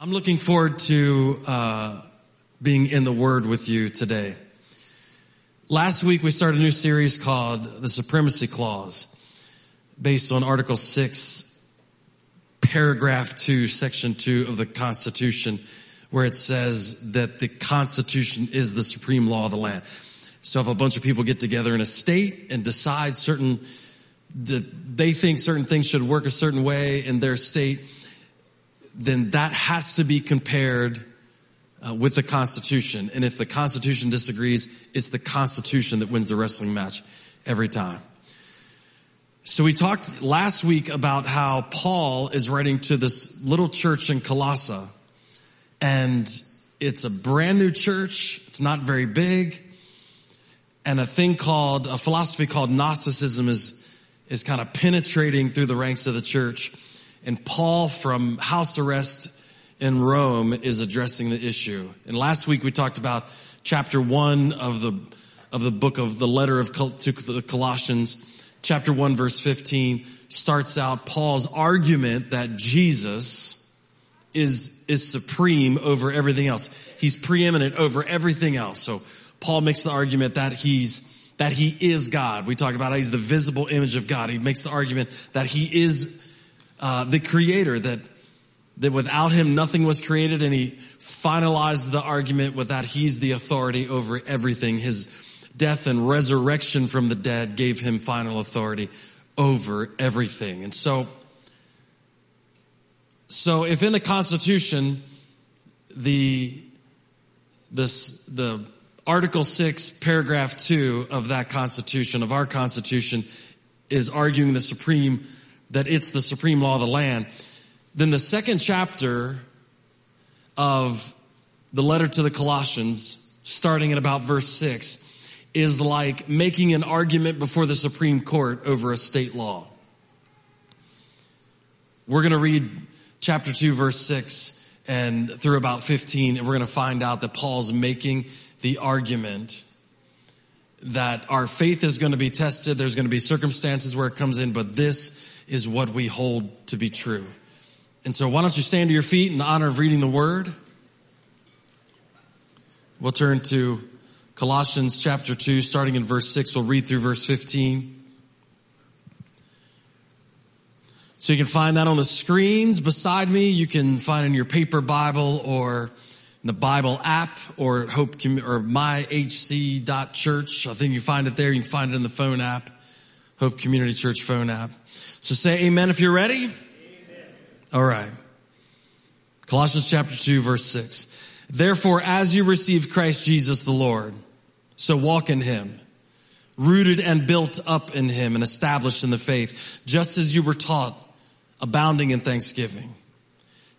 I'm looking forward to uh, being in the Word with you today. Last week we started a new series called The Supremacy Clause, based on Article 6, Paragraph 2, Section 2 of the Constitution, where it says that the Constitution is the supreme law of the land. So if a bunch of people get together in a state and decide certain, that they think certain things should work a certain way in their state, then that has to be compared uh, with the Constitution. And if the Constitution disagrees, it's the Constitution that wins the wrestling match every time. So we talked last week about how Paul is writing to this little church in Colossae and it's a brand new church. It's not very big. And a thing called, a philosophy called Gnosticism is, is kind of penetrating through the ranks of the church. And Paul from house arrest in Rome is addressing the issue. And last week we talked about chapter one of the, of the book of the letter of to the Colossians. Chapter one verse 15 starts out Paul's argument that Jesus is, is supreme over everything else. He's preeminent over everything else. So Paul makes the argument that he's that he is God. We talked about how he's the visible image of God. He makes the argument that he is uh, the creator that that without him nothing was created and he finalized the argument with that he's the authority over everything. His death and resurrection from the dead gave him final authority over everything. And so so if in the constitution the this the article 6 paragraph 2 of that constitution of our constitution is arguing the supreme that it's the supreme law of the land. Then the second chapter of the letter to the Colossians, starting at about verse six, is like making an argument before the Supreme Court over a state law. We're going to read chapter 2 verse 6 and through about 15 and we're going to find out that Paul's making the argument that our faith is going to be tested. There's going to be circumstances where it comes in, but this is what we hold to be true. And so why don't you stand to your feet in honor of reading the word? We'll turn to Colossians chapter 2, starting in verse 6. We'll read through verse 15. So you can find that on the screens beside me. You can find in your paper Bible or the Bible app or Hope or myhc.church. I think you find it there. You can find it in the phone app, Hope Community Church phone app. So say amen if you're ready. Amen. All right. Colossians chapter 2 verse 6. Therefore, as you receive Christ Jesus the Lord, so walk in him, rooted and built up in him and established in the faith, just as you were taught, abounding in thanksgiving.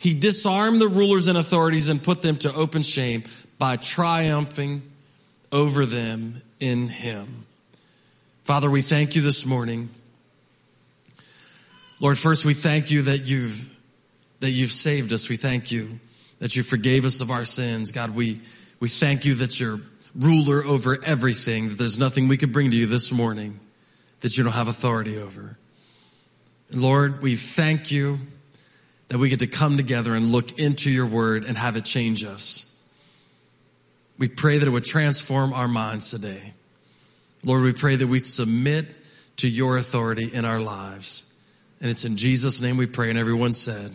He disarmed the rulers and authorities and put them to open shame by triumphing over them in him. Father, we thank you this morning Lord, first we thank you that you've, that you've saved us. We thank you that you forgave us of our sins. God, we, we thank you that you're ruler over everything, that there's nothing we could bring to you this morning that you don't have authority over. Lord, we thank you that we get to come together and look into your word and have it change us. We pray that it would transform our minds today. Lord, we pray that we submit to your authority in our lives. And it's in Jesus' name we pray. And everyone said,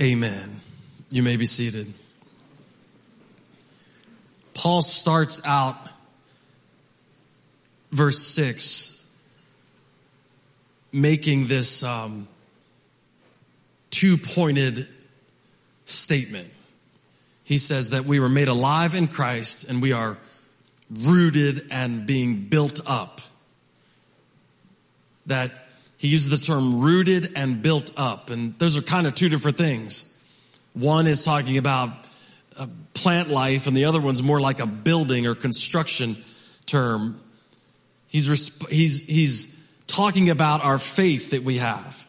Amen. Amen. You may be seated. Paul starts out verse 6 making this um, two pointed statement. He says that we were made alive in Christ and we are rooted and being built up. That he uses the term rooted and built up. And those are kind of two different things. One is talking about plant life and the other one's more like a building or construction term. He's, he's, he's talking about our faith that we have.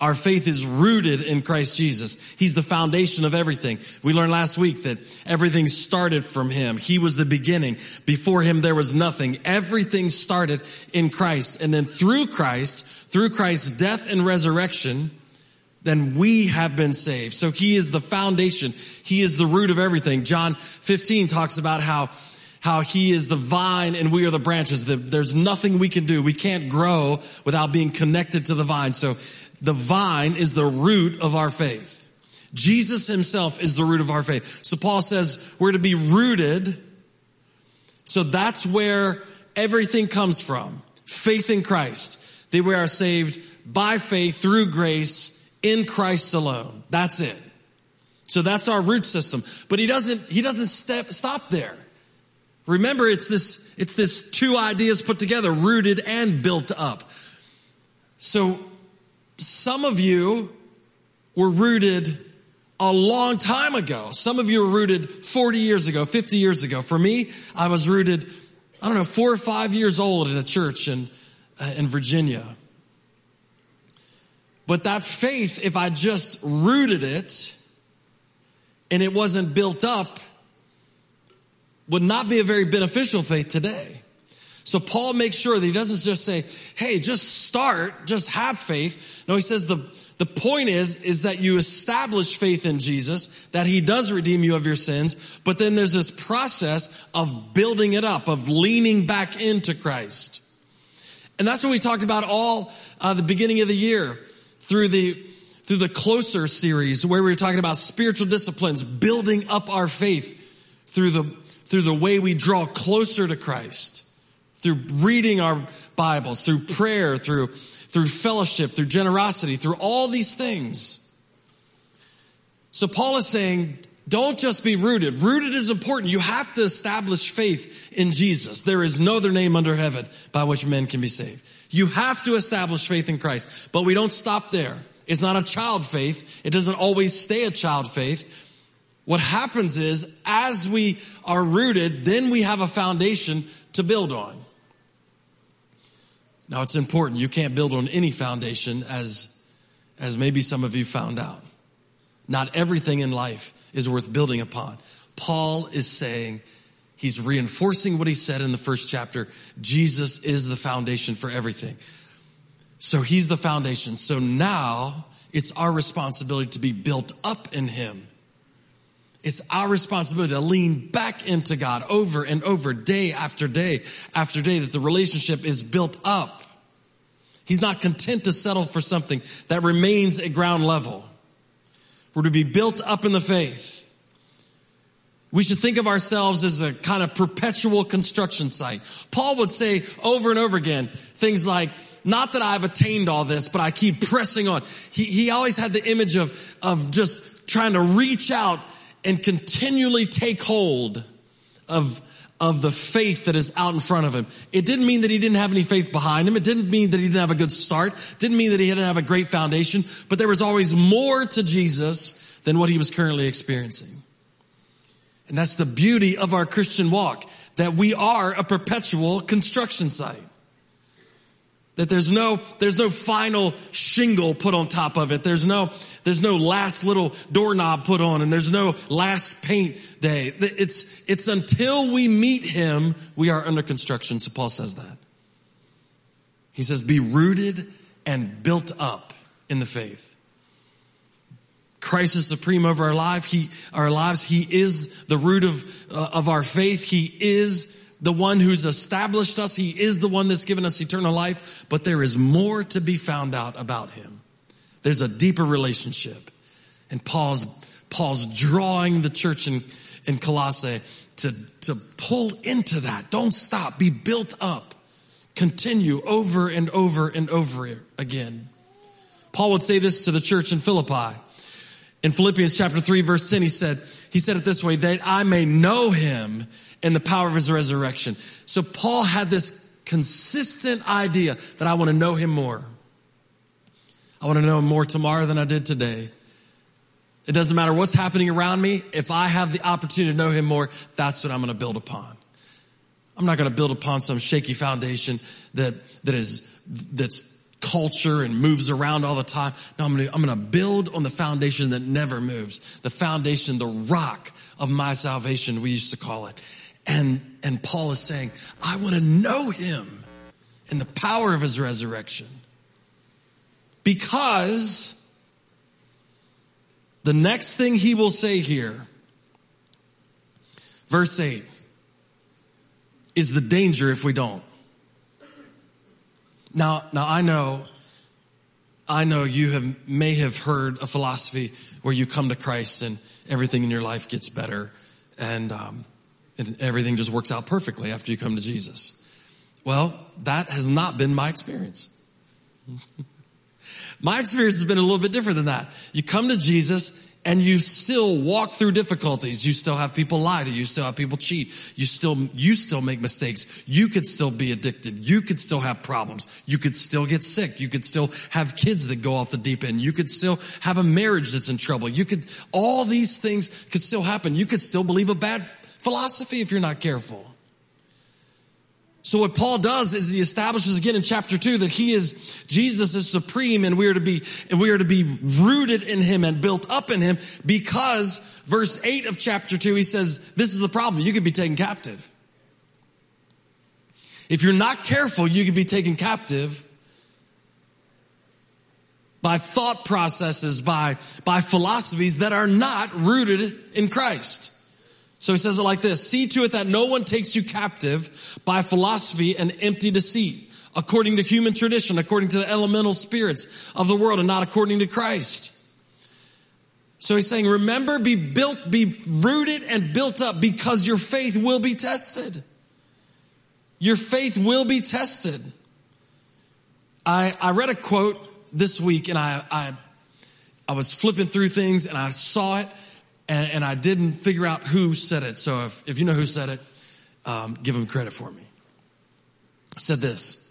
Our faith is rooted in Christ Jesus. He's the foundation of everything. We learned last week that everything started from Him. He was the beginning. Before Him there was nothing. Everything started in Christ. And then through Christ, through Christ's death and resurrection, then we have been saved. So He is the foundation. He is the root of everything. John 15 talks about how how he is the vine and we are the branches. There's nothing we can do. We can't grow without being connected to the vine. So the vine is the root of our faith. Jesus himself is the root of our faith. So Paul says we're to be rooted. So that's where everything comes from. Faith in Christ. That we are saved by faith through grace in Christ alone. That's it. So that's our root system. But he doesn't, he doesn't step, stop there. Remember, it's this, it's this two ideas put together, rooted and built up. So some of you were rooted a long time ago. Some of you were rooted 40 years ago, 50 years ago. For me, I was rooted, I don't know, four or five years old in a church in, uh, in Virginia. But that faith, if I just rooted it and it wasn't built up, would not be a very beneficial faith today. So Paul makes sure that he doesn't just say, hey, just start, just have faith. No, he says the, the point is, is that you establish faith in Jesus, that he does redeem you of your sins, but then there's this process of building it up, of leaning back into Christ. And that's what we talked about all uh, the beginning of the year through the through the closer series where we were talking about spiritual disciplines, building up our faith through the through the way we draw closer to Christ through reading our Bibles, through prayer, through, through fellowship, through generosity, through all these things. So Paul is saying, don't just be rooted. Rooted is important. You have to establish faith in Jesus. There is no other name under heaven by which men can be saved. You have to establish faith in Christ, but we don't stop there. It's not a child faith. It doesn't always stay a child faith. What happens is, as we are rooted, then we have a foundation to build on. Now it's important. You can't build on any foundation as, as maybe some of you found out. Not everything in life is worth building upon. Paul is saying, he's reinforcing what he said in the first chapter. Jesus is the foundation for everything. So he's the foundation. So now it's our responsibility to be built up in him. It's our responsibility to lean back into God over and over, day after day after day, that the relationship is built up. He's not content to settle for something that remains at ground level. We're to be built up in the faith. We should think of ourselves as a kind of perpetual construction site. Paul would say over and over again things like, not that I've attained all this, but I keep pressing on. He, he always had the image of, of just trying to reach out and continually take hold of, of the faith that is out in front of him. It didn't mean that he didn't have any faith behind him. It didn't mean that he didn't have a good start. It didn't mean that he didn't have a great foundation, but there was always more to Jesus than what he was currently experiencing. And that's the beauty of our Christian walk, that we are a perpetual construction site. That there's no, there's no final shingle put on top of it. There's no, there's no last little doorknob put on and there's no last paint day. It's, it's until we meet him, we are under construction. So Paul says that. He says, be rooted and built up in the faith. Christ is supreme over our life. He, our lives. He is the root of, uh, of our faith. He is the one who's established us. He is the one that's given us eternal life, but there is more to be found out about him. There's a deeper relationship. And Paul's, Paul's drawing the church in, in Colossae to, to pull into that. Don't stop. Be built up. Continue over and over and over again. Paul would say this to the church in Philippi. In Philippians chapter 3 verse 10, he said, he said it this way, that I may know him in the power of his resurrection. So Paul had this consistent idea that I want to know him more. I want to know him more tomorrow than I did today. It doesn't matter what's happening around me. If I have the opportunity to know him more, that's what I'm going to build upon. I'm not going to build upon some shaky foundation that, that is, that's culture and moves around all the time. No, I'm going to, I'm going to build on the foundation that never moves. The foundation, the rock of my salvation, we used to call it. And, and Paul is saying, I want to know him in the power of his resurrection. Because the next thing he will say here, verse 8, is the danger if we don't. Now, now I know, I know you have, may have heard a philosophy where you come to Christ and everything in your life gets better and, um, and everything just works out perfectly after you come to Jesus. Well, that has not been my experience. my experience has been a little bit different than that. You come to Jesus and you still walk through difficulties. You still have people lie to you. You still have people cheat. You still, you still make mistakes. You could still be addicted. You could still have problems. You could still get sick. You could still have kids that go off the deep end. You could still have a marriage that's in trouble. You could, all these things could still happen. You could still believe a bad philosophy if you're not careful. So what Paul does is he establishes again in chapter two that he is, Jesus is supreme and we are to be, and we are to be rooted in him and built up in him because verse eight of chapter two, he says, this is the problem. You could be taken captive. If you're not careful, you could be taken captive by thought processes, by, by philosophies that are not rooted in Christ. So he says it like this, see to it that no one takes you captive by philosophy and empty deceit, according to human tradition, according to the elemental spirits of the world and not according to Christ. So he's saying, remember, be built, be rooted and built up because your faith will be tested. Your faith will be tested. I, I read a quote this week and I, I, I was flipping through things and I saw it and, and I didn't figure out who said it. So if, if you know who said it, um, give him credit for me. said this.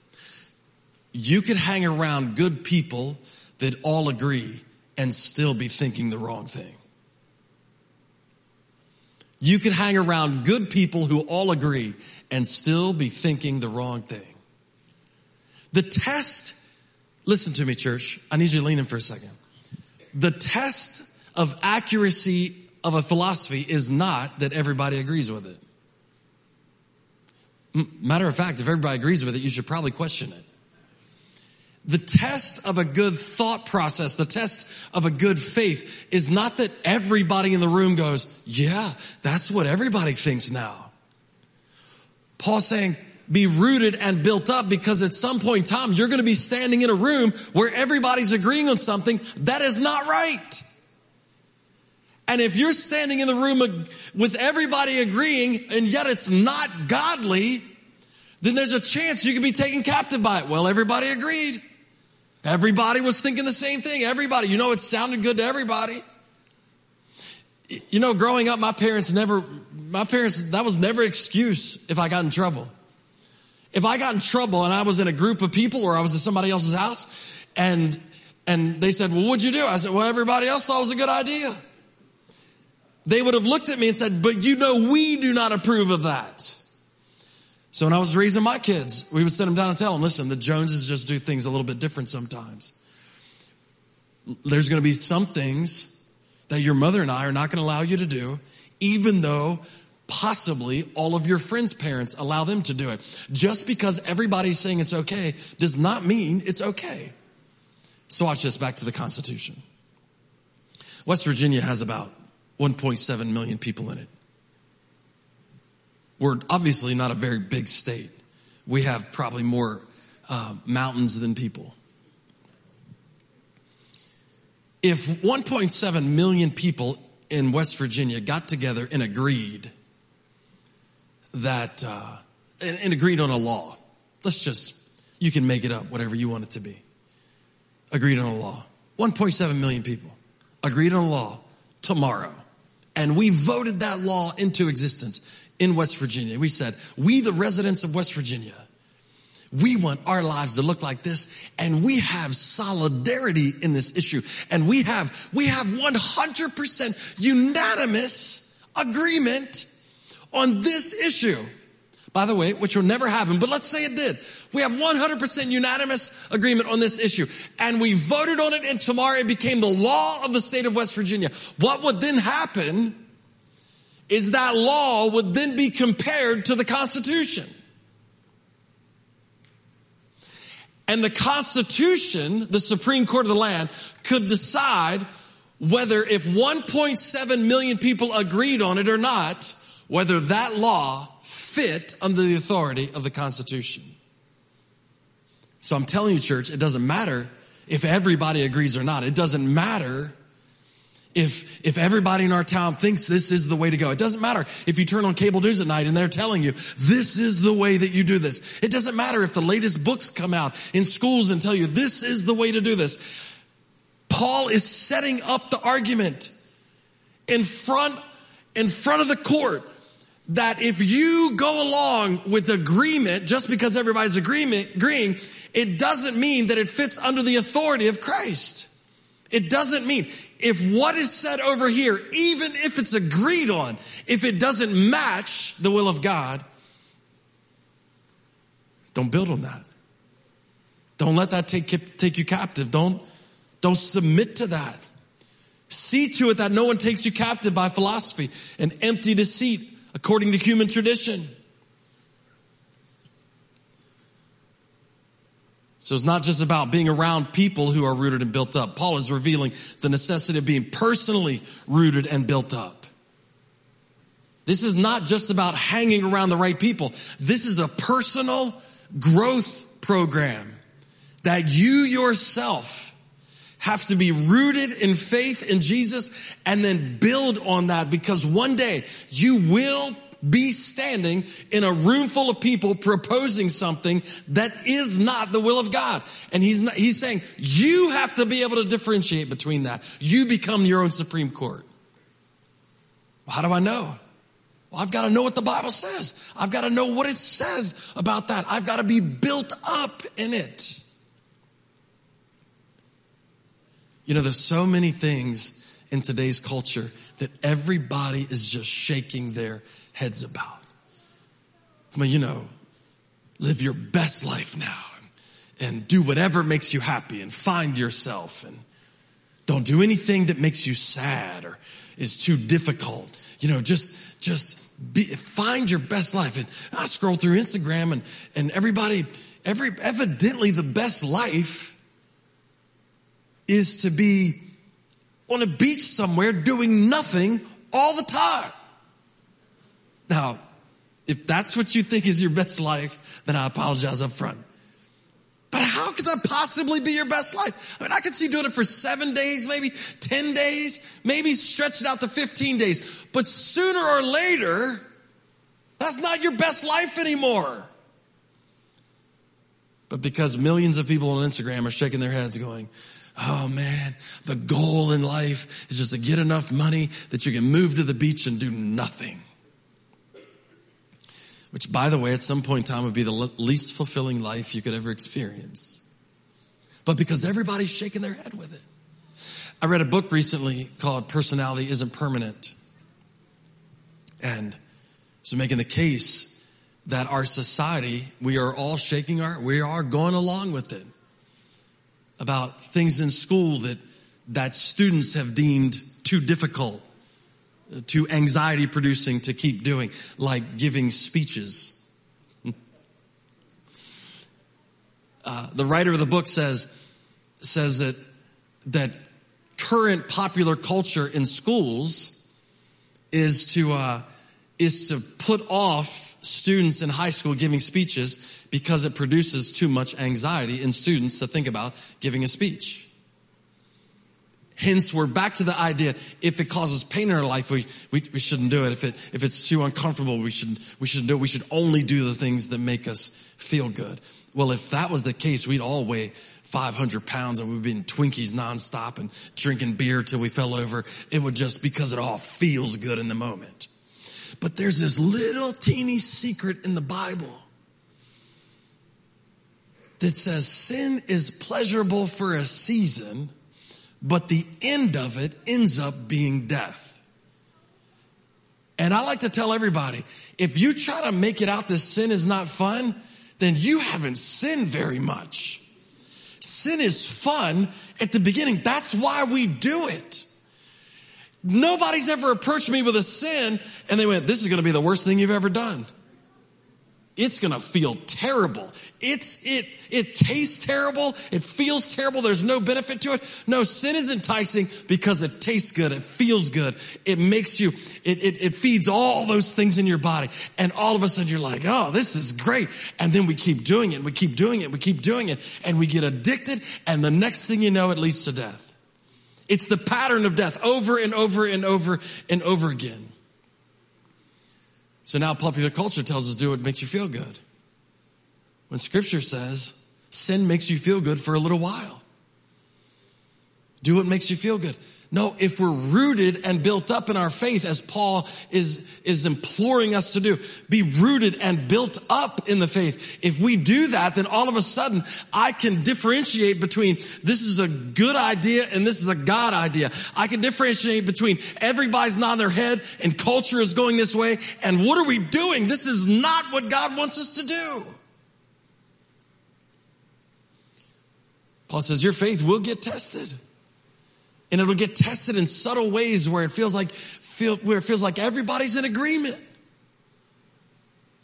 You could hang around good people that all agree and still be thinking the wrong thing. You could hang around good people who all agree and still be thinking the wrong thing. The test, listen to me, church. I need you to lean in for a second. The test of accuracy of a philosophy is not that everybody agrees with it. Matter of fact, if everybody agrees with it, you should probably question it. The test of a good thought process, the test of a good faith is not that everybody in the room goes, yeah, that's what everybody thinks now. Paul's saying, be rooted and built up because at some point in time, you're going to be standing in a room where everybody's agreeing on something that is not right. And if you're standing in the room with everybody agreeing and yet it's not godly, then there's a chance you could be taken captive by it. Well, everybody agreed. Everybody was thinking the same thing. Everybody, you know, it sounded good to everybody. You know, growing up, my parents never, my parents, that was never excuse if I got in trouble. If I got in trouble and I was in a group of people or I was at somebody else's house and, and they said, well, what'd you do? I said, well, everybody else thought it was a good idea they would have looked at me and said, but you know, we do not approve of that. So when I was raising my kids, we would send them down and tell them, listen, the Joneses just do things a little bit different sometimes. There's going to be some things that your mother and I are not going to allow you to do, even though possibly all of your friends' parents allow them to do it. Just because everybody's saying it's okay does not mean it's okay. So watch this back to the Constitution. West Virginia has about 1.7 million people in it. We're obviously not a very big state. We have probably more uh, mountains than people. If 1.7 million people in West Virginia got together and agreed that, uh, and, and agreed on a law. Let's just, you can make it up, whatever you want it to be. Agreed on a law. 1.7 million people agreed on a law tomorrow. And we voted that law into existence in West Virginia. We said, we, the residents of West Virginia, we want our lives to look like this and we have solidarity in this issue and we have, we have 100% unanimous agreement on this issue. By the way, which will never happen, but let's say it did. We have 100% unanimous agreement on this issue and we voted on it and tomorrow it became the law of the state of West Virginia. What would then happen is that law would then be compared to the Constitution. And the Constitution, the Supreme Court of the land, could decide whether if 1.7 million people agreed on it or not, whether that law fit under the authority of the Constitution. So I'm telling you, church, it doesn't matter if everybody agrees or not. It doesn't matter if, if everybody in our town thinks this is the way to go. It doesn't matter if you turn on cable news at night and they're telling you this is the way that you do this. It doesn't matter if the latest books come out in schools and tell you this is the way to do this. Paul is setting up the argument in front, in front of the court that if you go along with agreement, just because everybody's agreement, agreeing, it doesn't mean that it fits under the authority of Christ. It doesn't mean if what is said over here, even if it's agreed on, if it doesn't match the will of God, don't build on that. Don't let that take, take you captive. Don't, don't submit to that. See to it that no one takes you captive by philosophy and empty deceit according to human tradition. So it's not just about being around people who are rooted and built up. Paul is revealing the necessity of being personally rooted and built up. This is not just about hanging around the right people. This is a personal growth program that you yourself have to be rooted in faith in Jesus and then build on that because one day you will be standing in a room full of people proposing something that is not the will of God. And he's not, he's saying you have to be able to differentiate between that. You become your own Supreme Court. Well, how do I know? Well, I've got to know what the Bible says. I've got to know what it says about that. I've got to be built up in it. You know, there's so many things in today's culture that everybody is just shaking their heads about. I mean, you know, live your best life now and do whatever makes you happy and find yourself and don't do anything that makes you sad or is too difficult. You know, just, just be, find your best life. And I scroll through Instagram and, and everybody, every, evidently the best life is to be on a beach somewhere doing nothing all the time. Now, if that's what you think is your best life, then I apologize up front. But how could that possibly be your best life? I mean, I could see doing it for seven days, maybe 10 days, maybe stretch it out to 15 days. But sooner or later, that's not your best life anymore. But because millions of people on Instagram are shaking their heads going, Oh man, the goal in life is just to get enough money that you can move to the beach and do nothing. Which, by the way, at some point in time would be the least fulfilling life you could ever experience. But because everybody's shaking their head with it. I read a book recently called Personality Isn't Permanent. And so making the case that our society, we are all shaking our, we are going along with it about things in school that, that students have deemed too difficult, too anxiety producing to keep doing, like giving speeches. Uh, the writer of the book says, says that, that current popular culture in schools is to, uh, is to put off students in high school giving speeches because it produces too much anxiety in students to think about giving a speech. Hence, we're back to the idea, if it causes pain in our life, we, we, we shouldn't do it. If it, if it's too uncomfortable, we should, we shouldn't do it. We should only do the things that make us feel good. Well, if that was the case, we'd all weigh 500 pounds and we'd be in Twinkies nonstop and drinking beer till we fell over. It would just because it all feels good in the moment. But there's this little teeny secret in the Bible that says sin is pleasurable for a season, but the end of it ends up being death. And I like to tell everybody, if you try to make it out that sin is not fun, then you haven't sinned very much. Sin is fun at the beginning. That's why we do it. Nobody's ever approached me with a sin and they went, this is going to be the worst thing you've ever done it's going to feel terrible. It's, it, it tastes terrible. It feels terrible. There's no benefit to it. No, sin is enticing because it tastes good. It feels good. It makes you, it, it, it feeds all those things in your body. And all of a sudden you're like, oh, this is great. And then we keep doing it. We keep doing it. We keep doing it. And we get addicted. And the next thing you know, it leads to death. It's the pattern of death over and over and over and over again. So now popular culture tells us do what makes you feel good. When scripture says sin makes you feel good for a little while. Do what makes you feel good. No, if we're rooted and built up in our faith, as Paul is, is imploring us to do, be rooted and built up in the faith. If we do that, then all of a sudden I can differentiate between this is a good idea and this is a God idea. I can differentiate between everybody's nodding their head and culture is going this way and what are we doing? This is not what God wants us to do. Paul says your faith will get tested. And it'll get tested in subtle ways where it feels like, feel, where it feels like everybody's in agreement.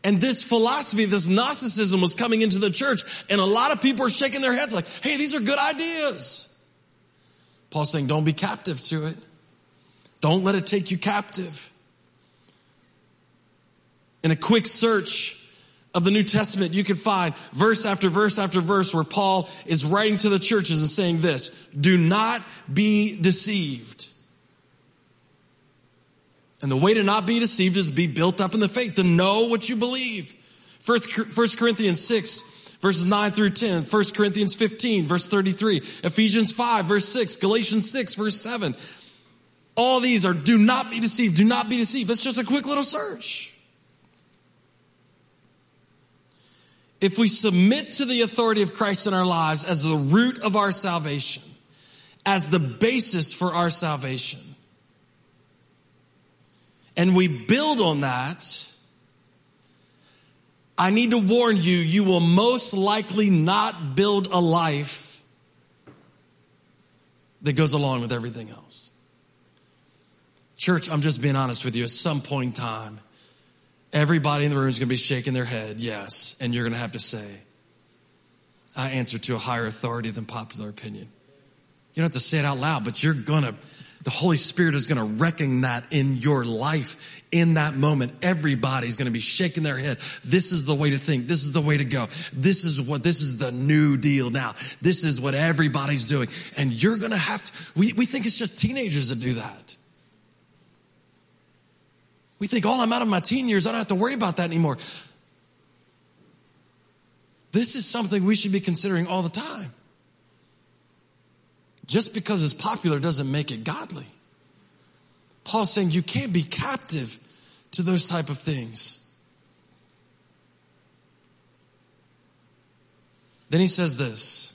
And this philosophy, this Gnosticism was coming into the church and a lot of people are shaking their heads like, hey, these are good ideas. Paul's saying, don't be captive to it. Don't let it take you captive. In a quick search, of the New Testament, you can find verse after verse after verse where Paul is writing to the churches and saying this, do not be deceived. And the way to not be deceived is to be built up in the faith, to know what you believe. First Corinthians 6, verses 9 through 10, 1 Corinthians 15, verse 33, Ephesians 5, verse 6, Galatians 6, verse 7. All these are do not be deceived, do not be deceived. It's just a quick little search. If we submit to the authority of Christ in our lives as the root of our salvation, as the basis for our salvation, and we build on that, I need to warn you, you will most likely not build a life that goes along with everything else. Church, I'm just being honest with you. At some point in time, Everybody in the room is going to be shaking their head, yes. And you're going to have to say, I answer to a higher authority than popular opinion. You don't have to say it out loud, but you're going to, the Holy Spirit is going to reckon that in your life in that moment. Everybody's going to be shaking their head. This is the way to think. This is the way to go. This is what, this is the new deal now. This is what everybody's doing. And you're going to have to, we, we think it's just teenagers that do that. We think, oh, I'm out of my teen years. I don't have to worry about that anymore. This is something we should be considering all the time. Just because it's popular doesn't make it godly. Paul's saying you can't be captive to those type of things. Then he says this.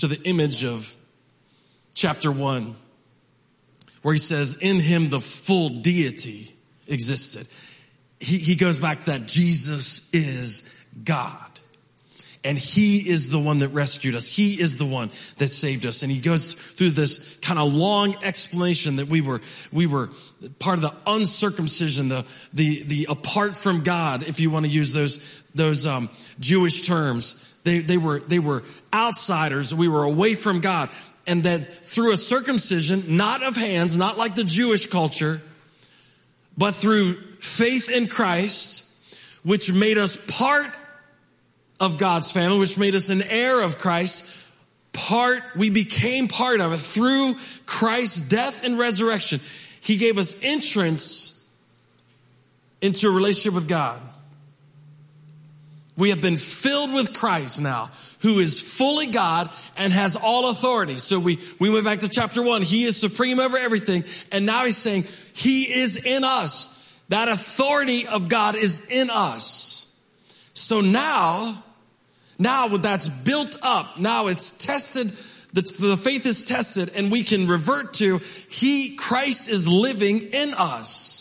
to the image of chapter one, where he says, in him the full deity existed. He, he goes back that Jesus is God. And he is the one that rescued us. He is the one that saved us. And he goes through this kind of long explanation that we were, we were part of the uncircumcision, the, the, the apart from God, if you want to use those, those, um, Jewish terms. They, they were, they were outsiders. We were away from God. And that through a circumcision, not of hands, not like the Jewish culture, but through faith in Christ, which made us part of God's family, which made us an heir of Christ. Part, we became part of it through Christ's death and resurrection. He gave us entrance into a relationship with God. We have been filled with Christ now, who is fully God and has all authority. So we, we went back to chapter one. He is supreme over everything. And now he's saying he is in us. That authority of God is in us. So now now that's built up. Now it's tested. The, the faith is tested and we can revert to He, Christ is living in us.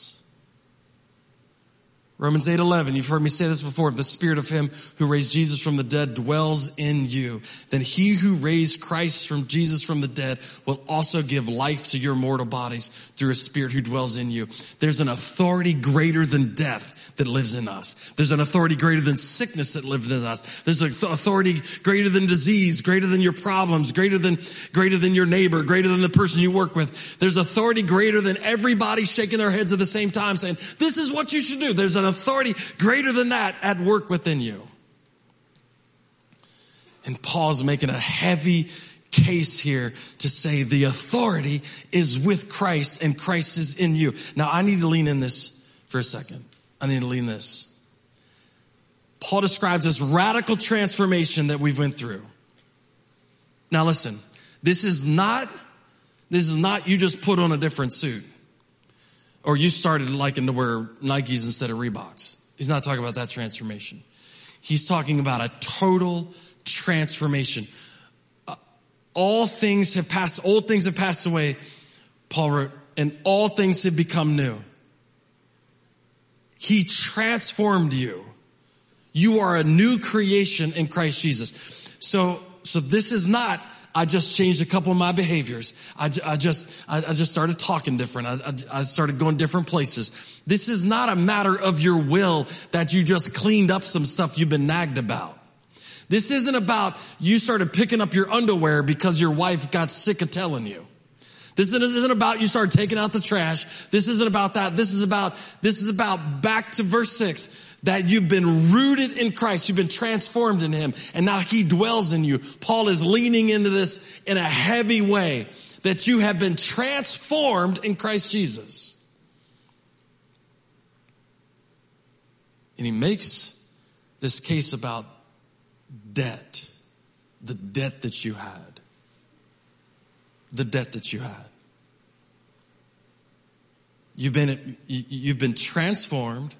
Romans 8, 11. You've heard me say this before. If the spirit of him who raised Jesus from the dead dwells in you, then he who raised Christ from Jesus from the dead will also give life to your mortal bodies through a spirit who dwells in you. There's an authority greater than death that lives in us. There's an authority greater than sickness that lives in us. There's an authority greater than disease, greater than your problems, greater than, greater than your neighbor, greater than the person you work with. There's authority greater than everybody shaking their heads at the same time saying, this is what you should do. There's an authority greater than that at work within you. And Paul's making a heavy case here to say the authority is with Christ and Christ is in you. Now I need to lean in this for a second. I need to lean this. Paul describes this radical transformation that we've went through. Now listen, this is not, this is not you just put on a different suit or you started liking to wear Nikes instead of Reeboks. He's not talking about that transformation. He's talking about a total transformation. Uh, all things have passed, old things have passed away, Paul wrote, and all things have become new. He transformed you. You are a new creation in Christ Jesus. So, so this is not I just changed a couple of my behaviors. I, I just, I, I, just started talking different. I, I started going different places. This is not a matter of your will that you just cleaned up some stuff you've been nagged about. This isn't about you started picking up your underwear because your wife got sick of telling you. This isn't about you start taking out the trash. This isn't about that. This is about, this is about back to verse six that you've been rooted in Christ. You've been transformed in Him and now He dwells in you. Paul is leaning into this in a heavy way that you have been transformed in Christ Jesus. And he makes this case about debt, the debt that you had, the debt that you had. You've been, you've been transformed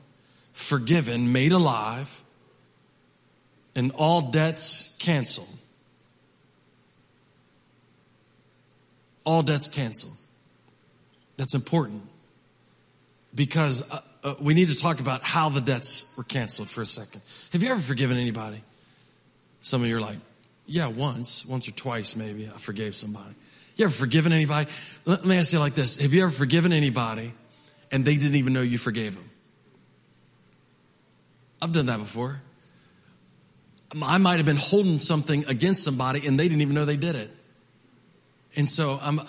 forgiven, made alive, and all debts canceled. All debts canceled. That's important because uh, uh, we need to talk about how the debts were canceled for a second. Have you ever forgiven anybody? Some of you are like, yeah, once, once or twice maybe I forgave somebody. You ever forgiven anybody? Let me ask you like this. Have you ever forgiven anybody and they didn't even know you forgave them? I've done that before. Um, I might have been holding something against somebody and they didn't even know they did it. And so I'm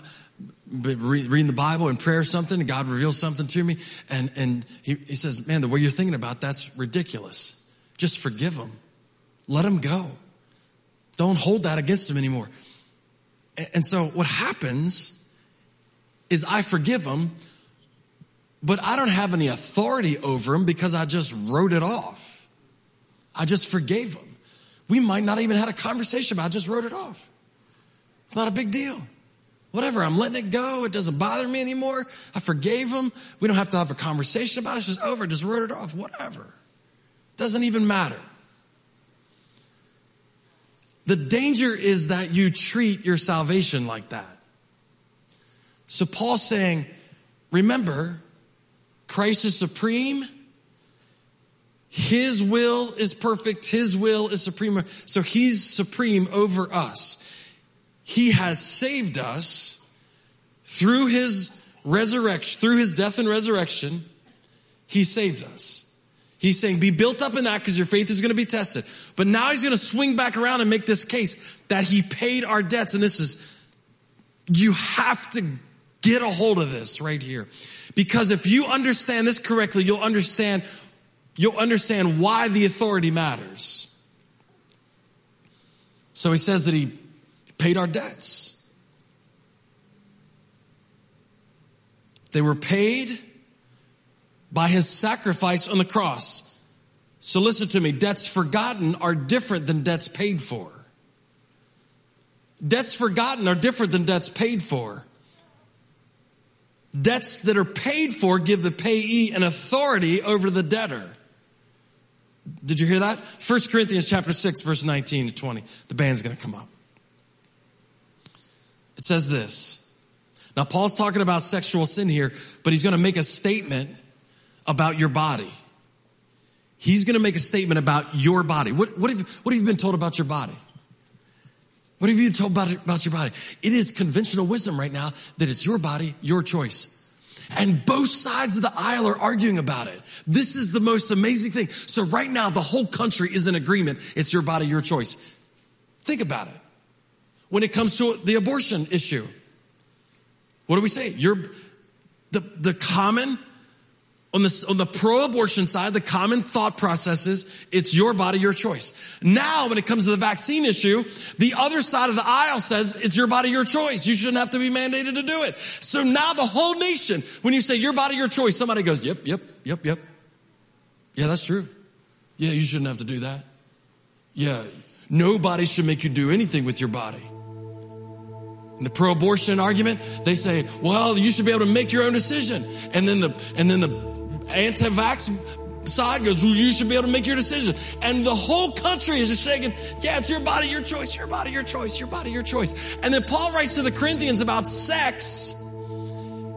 reading the Bible and prayer or something and God reveals something to me and, and he, he says, man, the way you're thinking about that's ridiculous. Just forgive them. Let them go. Don't hold that against them anymore. And so what happens is I forgive them but I don't have any authority over him because I just wrote it off. I just forgave him. We might not even had a conversation about it, I just wrote it off. It's not a big deal. Whatever, I'm letting it go. It doesn't bother me anymore. I forgave him. We don't have to have a conversation about it. It's just over. Just wrote it off. Whatever. It doesn't even matter. The danger is that you treat your salvation like that. So Paul's saying, remember, Christ is supreme. His will is perfect. His will is supreme. So he's supreme over us. He has saved us through his resurrection, through his death and resurrection. He saved us. He's saying be built up in that because your faith is going to be tested. But now he's going to swing back around and make this case that he paid our debts. And this is, you have to get a hold of this right here. Because if you understand this correctly, you'll understand, you'll understand why the authority matters. So he says that he paid our debts. They were paid by his sacrifice on the cross. So listen to me. Debts forgotten are different than debts paid for. Debts forgotten are different than debts paid for. Debts that are paid for give the payee an authority over the debtor. Did you hear that? 1 Corinthians chapter 6 verse 19 to 20. The band's going to come up. It says this. Now Paul's talking about sexual sin here, but he's going to make a statement about your body. He's going to make a statement about your body. What, what, have, what have you been told about your body? What have you told about, about your body? It is conventional wisdom right now that it's your body, your choice. And both sides of the aisle are arguing about it. This is the most amazing thing. So right now, the whole country is in agreement. It's your body, your choice. Think about it. When it comes to the abortion issue, what do we say? You're, the, the common on the, on the pro-abortion side, the common thought process is it's your body, your choice. Now, when it comes to the vaccine issue, the other side of the aisle says it's your body, your choice. You shouldn't have to be mandated to do it. So now the whole nation, when you say your body, your choice, somebody goes, yep, yep, yep, yep. Yeah, that's true. Yeah, you shouldn't have to do that. Yeah, nobody should make you do anything with your body. The pro-abortion argument, they say, well, you should be able to make your own decision. And then the, and then the anti-vax side goes, well, you should be able to make your decision. And the whole country is just shaking, yeah, it's your body, your choice, your body, your choice, your body, your choice. And then Paul writes to the Corinthians about sex,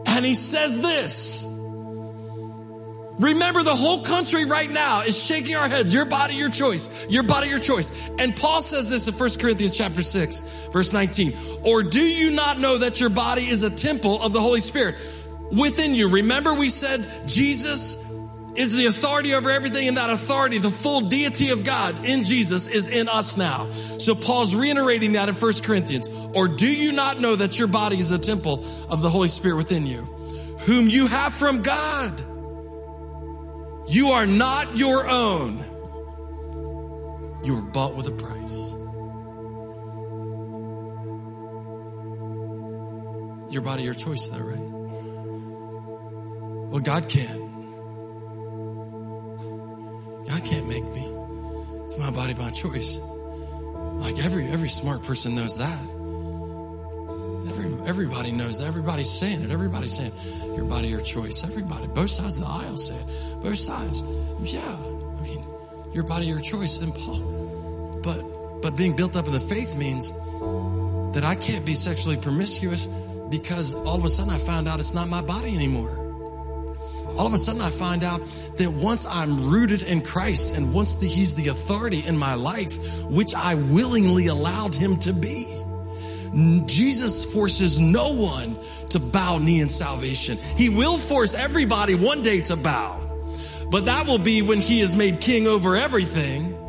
and he says this. Remember the whole country right now is shaking our heads. Your body, your choice. Your body, your choice. And Paul says this in 1 Corinthians chapter 6, verse 19. Or do you not know that your body is a temple of the Holy Spirit? within you. Remember we said Jesus is the authority over everything and that authority, the full deity of God in Jesus is in us now. So Paul's reiterating that in 1 Corinthians. Or do you not know that your body is a temple of the Holy Spirit within you, whom you have from God? You are not your own. You were bought with a price. Your body, your choice though, right? Well, God can't. God can't make me. It's my body, my choice. Like every every smart person knows that. Every everybody knows that. Everybody's saying it. Everybody's saying your body, your choice. Everybody, both sides of the aisle said. Both sides. Yeah. I mean, your body, your choice. And Paul. But but being built up in the faith means that I can't be sexually promiscuous because all of a sudden I found out it's not my body anymore all of a sudden I find out that once I'm rooted in Christ and once the, He's the authority in my life, which I willingly allowed Him to be, Jesus forces no one to bow knee in salvation. He will force everybody one day to bow, but that will be when He is made king over everything.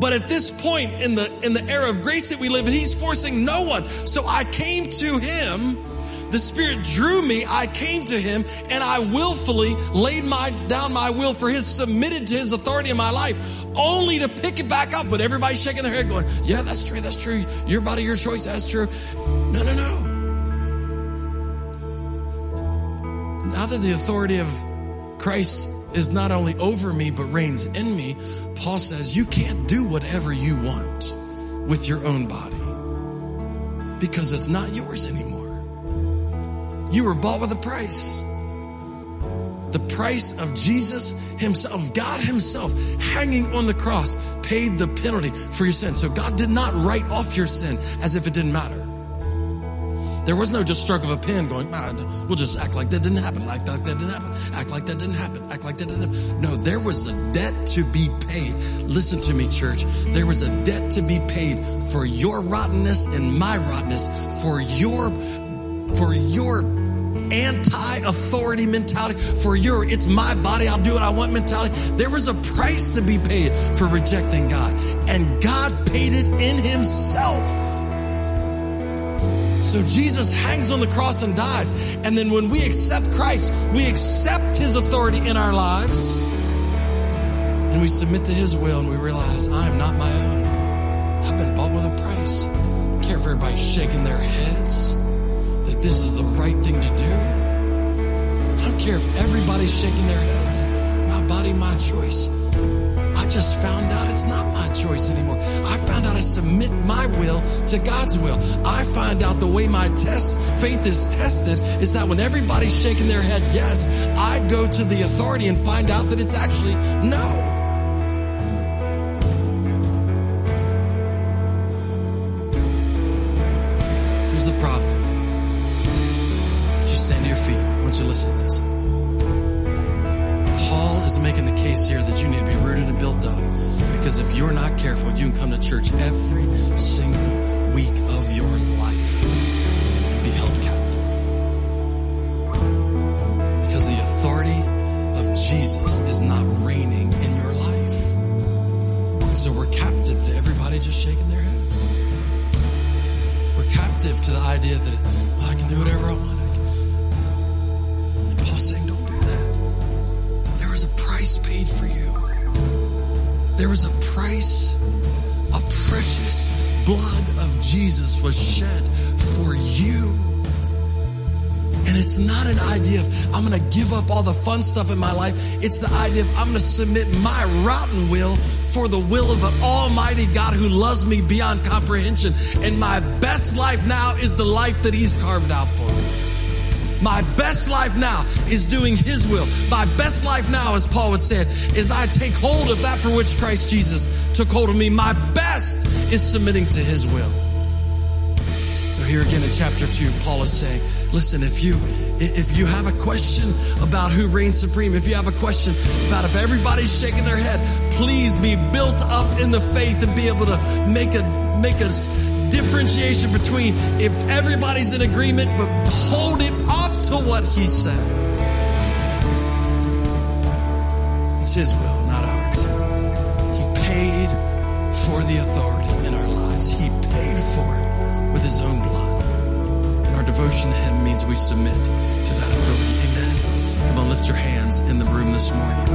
But at this point in the, in the era of grace that we live in, He's forcing no one. So I came to Him the Spirit drew me. I came to Him and I willfully laid my, down my will for His, submitted to His authority in my life, only to pick it back up. But everybody's shaking their head going, yeah, that's true. That's true. Your body, your choice. That's true. No, no, no. Now that the authority of Christ is not only over me, but reigns in me, Paul says you can't do whatever you want with your own body. Because it's not yours anymore. You were bought with a price. The price of Jesus himself, God himself hanging on the cross paid the penalty for your sin. So God did not write off your sin as if it didn't matter. There was no just stroke of a pen going, ah, we'll just act like that didn't happen, act like that didn't happen, act like that didn't happen, act like that didn't happen. No, there was a debt to be paid. Listen to me, church. There was a debt to be paid for your rottenness and my rottenness, for your, for your anti-authority mentality, for your, it's my body, I'll do what I want mentality. There was a price to be paid for rejecting God and God paid it in himself. So Jesus hangs on the cross and dies. And then when we accept Christ, we accept his authority in our lives. And we submit to his will and we realize I am not my own. I've been bought with a price. I don't care if everybody's shaking their heads that this is the right thing to do. I don't care if everybody's shaking their heads. My body, my choice. I just found out it's not my choice anymore. I found out I submit my will to God's will. I find out the way my test, faith is tested is that when everybody's shaking their head yes, I go to the authority and find out that it's actually no. Here's the problem. Just stand to your feet. I want you to listen to this is making the case here that you need to be rooted and built up. Because if you're not careful, you can come to church every single week of your life and be held captive. Because the authority of Jesus is not reigning in your life. And so we're captive to everybody just shaking their heads. We're captive to the idea that well, I can do whatever I want. There was a price, a precious blood of Jesus was shed for you. And it's not an idea of I'm going to give up all the fun stuff in my life. It's the idea of I'm going to submit my rotten will for the will of an almighty God who loves me beyond comprehension. And my best life now is the life that he's carved out for me. My best life now is doing His will. My best life now, as Paul would say, is I take hold of that for which Christ Jesus took hold of me. My best is submitting to His will. So here again in chapter two, Paul is saying, listen, if you, if you have a question about who reigns supreme, if you have a question about if everybody's shaking their head, please be built up in the faith and be able to make a, make a differentiation between if everybody's in agreement, but hold it up to what he said. It's his will, not ours. He paid for the authority in our lives. He paid for it with his own blood. And our devotion to him means we submit to that authority. Amen. Come on, lift your hands in the room this morning.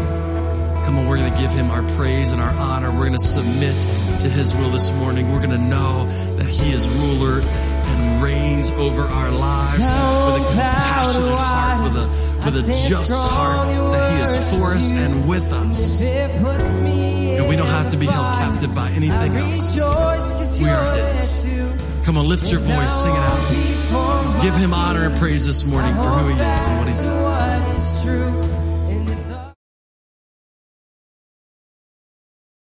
Come on, we're going to give him our praise and our honor. We're going to submit to his will this morning. We're going to know that he is ruler and reigns over our lives with a compassionate heart, with a with a just heart that he is for us and with us. And we don't have to be held captive by anything else. We are his. Come on, lift your voice, sing it out. Give him honor and praise this morning for who he is and what he's done.